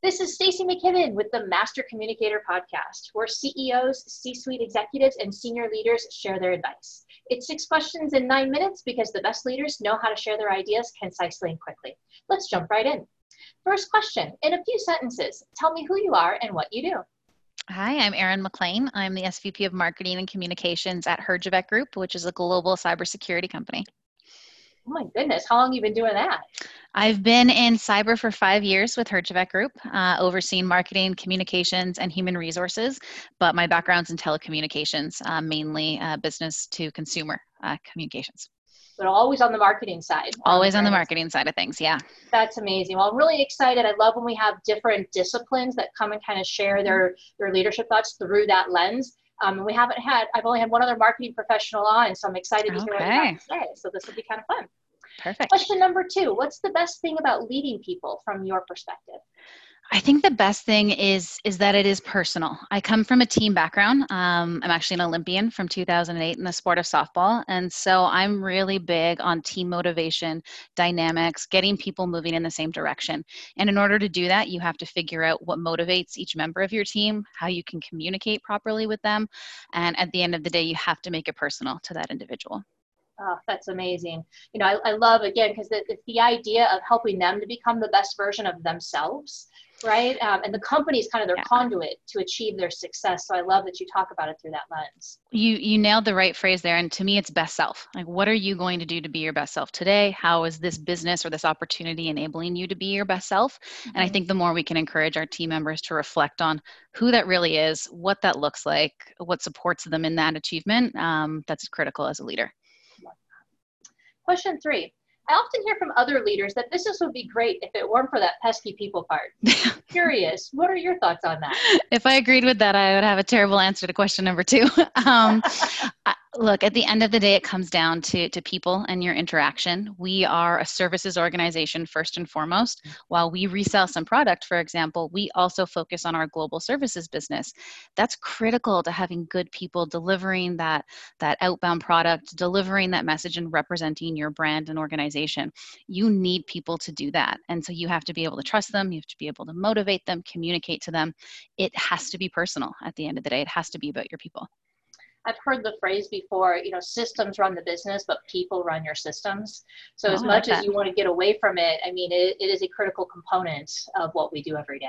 This is Stacey McKibben with the Master Communicator podcast, where CEOs, C-suite executives, and senior leaders share their advice. It's six questions in nine minutes because the best leaders know how to share their ideas concisely and quickly. Let's jump right in. First question, in a few sentences, tell me who you are and what you do. Hi, I'm Erin McLean. I'm the SVP of Marketing and Communications at Herjavec Group, which is a global cybersecurity company. Oh my goodness, how long have you been doing that? I've been in cyber for five years with Herjavec Group, uh, overseeing marketing, communications, and human resources. But my background's in telecommunications, uh, mainly uh, business to consumer uh, communications. But always on the marketing side. Always on the marketing side of things, yeah. That's amazing. Well, I'm really excited. I love when we have different disciplines that come and kind of share their, their leadership thoughts through that lens. Um, and we haven't had, I've only had one other marketing professional on, so I'm excited to hear what you have to say. So this will be kind of fun. Perfect. Question number two What's the best thing about leading people from your perspective? I think the best thing is is that it is personal. I come from a team background. Um, I'm actually an Olympian from 2008 in the sport of softball, and so I'm really big on team motivation, dynamics, getting people moving in the same direction. And in order to do that, you have to figure out what motivates each member of your team, how you can communicate properly with them, and at the end of the day, you have to make it personal to that individual. Oh, that's amazing. You know, I, I love again because it's the idea of helping them to become the best version of themselves, right? Um, and the company is kind of their yeah. conduit to achieve their success. So I love that you talk about it through that lens. You you nailed the right phrase there, and to me, it's best self. Like, what are you going to do to be your best self today? How is this business or this opportunity enabling you to be your best self? Mm-hmm. And I mm-hmm. think the more we can encourage our team members to reflect on who that really is, what that looks like, what supports them in that achievement, um, that's critical as a leader. Question three. I often hear from other leaders that business would be great if it weren't for that pesky people part. Curious, what are your thoughts on that? If I agreed with that, I would have a terrible answer to question number two. Um, look at the end of the day it comes down to to people and your interaction. We are a services organization first and foremost. Mm. While we resell some product for example we also focus on our global services business. That's critical to having good people delivering that that outbound product delivering that message and representing your brand and organization. You need people to do that and so you have to be able to trust them you have to be able to motivate them communicate to them. It has to be personal at the end of the day. It has to be about your people I've heard the phrase before, you know, systems run the business, but people run your systems. So oh, as much as you want to get away from it, I mean, it, it is a critical component of what we do every day.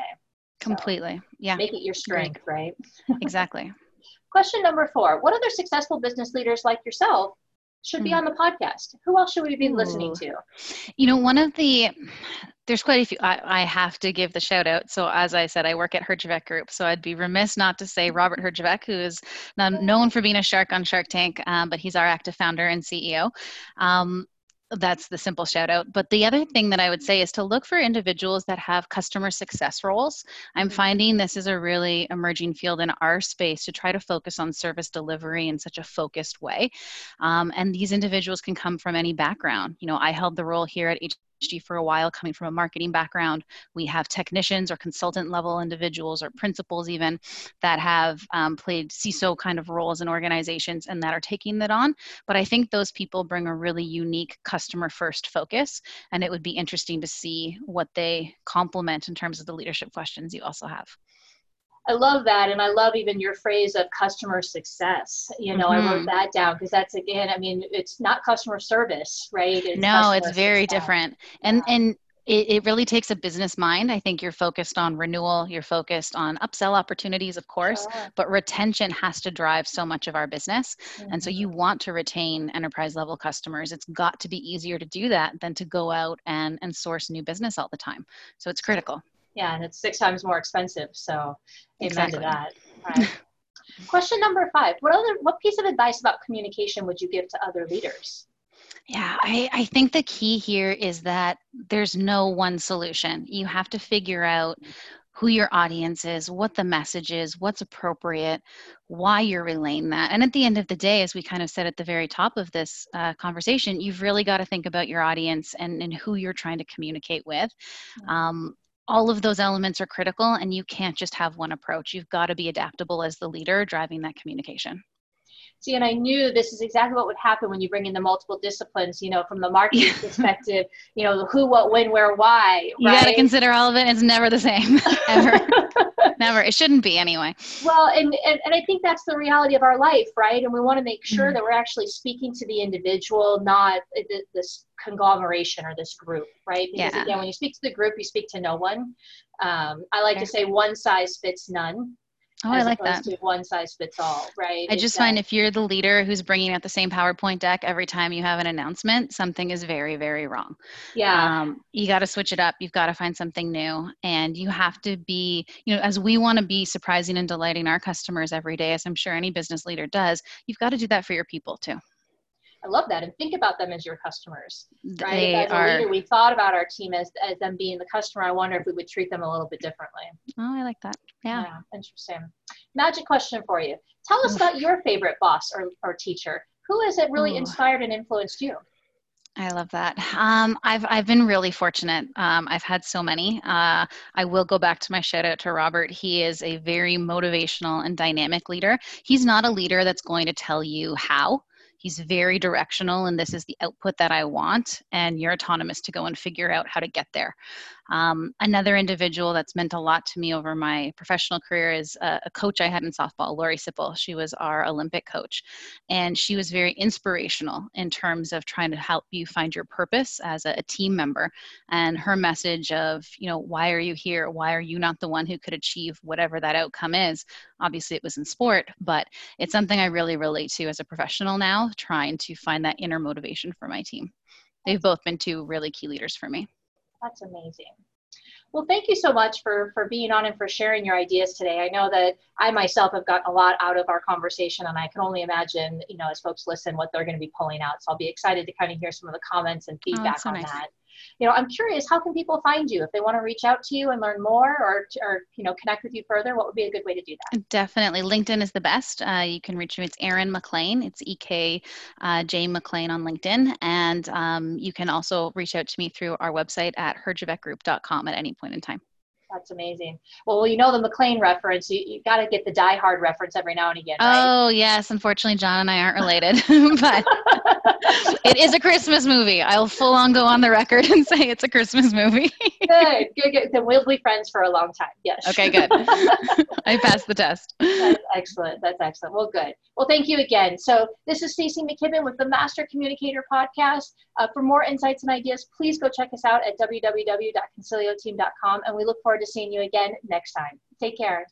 Completely. So yeah. Make it your strength, right? exactly. Question number four What other successful business leaders like yourself should be mm. on the podcast? Who else should we be Ooh. listening to? You know, one of the there's quite a few. I, I, have to give the shout out. So as I said, I work at Herjavec Group. So I'd be remiss not to say Robert Herjavec, who is known for being a shark on Shark Tank, um, but he's our active founder and CEO. Um, that's the simple shout out. But the other thing that I would say is to look for individuals that have customer success roles. I'm mm-hmm. finding this is a really emerging field in our space to try to focus on service delivery in such a focused way. Um, and these individuals can come from any background. You know, I held the role here at for a while coming from a marketing background. We have technicians or consultant level individuals or principals even that have um, played CISO kind of roles in organizations and that are taking that on. But I think those people bring a really unique customer first focus. And it would be interesting to see what they complement in terms of the leadership questions you also have. I love that. And I love even your phrase of customer success. You know, mm-hmm. I wrote mm-hmm. that down because that's again, I mean, it's not customer service, right? It's no, it's very success. different. And, yeah. and, it, it really takes a business mind. I think you're focused on renewal, you're focused on upsell opportunities, of course, sure. but retention has to drive so much of our business. Mm-hmm. And so you mm-hmm. want to retain enterprise level customers. It's got to be easier to do that than to go out and, and source new business all the time. So it's critical. Yeah, and it's six times more expensive. So amen exactly. to that. Right. Question number five. What other what piece of advice about communication would you give to other leaders? Yeah, I, I think the key here is that there's no one solution. You have to figure out who your audience is, what the message is, what's appropriate, why you're relaying that. And at the end of the day, as we kind of said at the very top of this uh, conversation, you've really got to think about your audience and, and who you're trying to communicate with. Um, all of those elements are critical and you can't just have one approach. You've got to be adaptable as the leader driving that communication See, and I knew this is exactly what would happen when you bring in the multiple disciplines, you know, from the marketing perspective, you know, who, what, when, where, why. You got to consider all of it. It's never the same, ever. never. It shouldn't be anyway. Well, and, and, and I think that's the reality of our life, right? And we want to make sure mm-hmm. that we're actually speaking to the individual, not this conglomeration or this group, right? Because yeah. again, when you speak to the group, you speak to no one. Um, I like to say one size fits none. Oh, I like that. one size fits all, right? I just find if you're the leader who's bringing out the same PowerPoint deck every time you have an announcement, something is very, very wrong. Yeah. Um, you got to switch it up. You've got to find something new. And you have to be, you know, as we want to be surprising and delighting our customers every day, as I'm sure any business leader does, you've got to do that for your people too. I love that. And think about them as your customers, right? They as a are... leader, we thought about our team as, as them being the customer. I wonder if we would treat them a little bit differently. Oh, I like that. Yeah. yeah interesting. Magic question for you. Tell us about your favorite boss or, or teacher. Who has it really Ooh. inspired and influenced you? I love that. Um, I've I've been really fortunate. Um, I've had so many. Uh, I will go back to my shout out to Robert. He is a very motivational and dynamic leader. He's not a leader that's going to tell you how. He's very directional, and this is the output that I want, and you're autonomous to go and figure out how to get there. Um, another individual that's meant a lot to me over my professional career is a, a coach I had in softball, Lori Sippel. She was our Olympic coach, and she was very inspirational in terms of trying to help you find your purpose as a, a team member. And her message of, you know, why are you here? Why are you not the one who could achieve whatever that outcome is? Obviously, it was in sport, but it's something I really relate to as a professional now, trying to find that inner motivation for my team. They've both been two really key leaders for me. That's amazing. Well, thank you so much for, for being on and for sharing your ideas today. I know that I myself have gotten a lot out of our conversation, and I can only imagine, you know, as folks listen, what they're going to be pulling out. So I'll be excited to kind of hear some of the comments and oh, feedback oh, so on nice. that you know, I'm curious, how can people find you if they want to reach out to you and learn more or, or you know, connect with you further? What would be a good way to do that? Definitely. LinkedIn is the best. Uh, you can reach me. It's Erin McLean. It's E-K uh, J McLean on LinkedIn. And um, you can also reach out to me through our website at herjavecgroup.com at any point in time. That's amazing. Well, you know the McLean reference. You, you got to get the Die Hard reference every now and again. Right? Oh yes, unfortunately, John and I aren't related, but it is a Christmas movie. I'll full on go on the record and say it's a Christmas movie. good, good, good. Then we'll be friends for a long time. Yes. Okay, good. I passed the test. That's excellent. That's excellent. Well, good. Well, thank you again. So this is Stacey McKibben with the Master Communicator Podcast. Uh, for more insights and ideas, please go check us out at www.concilioteam.com, and we look forward to seeing you again next time. Take care.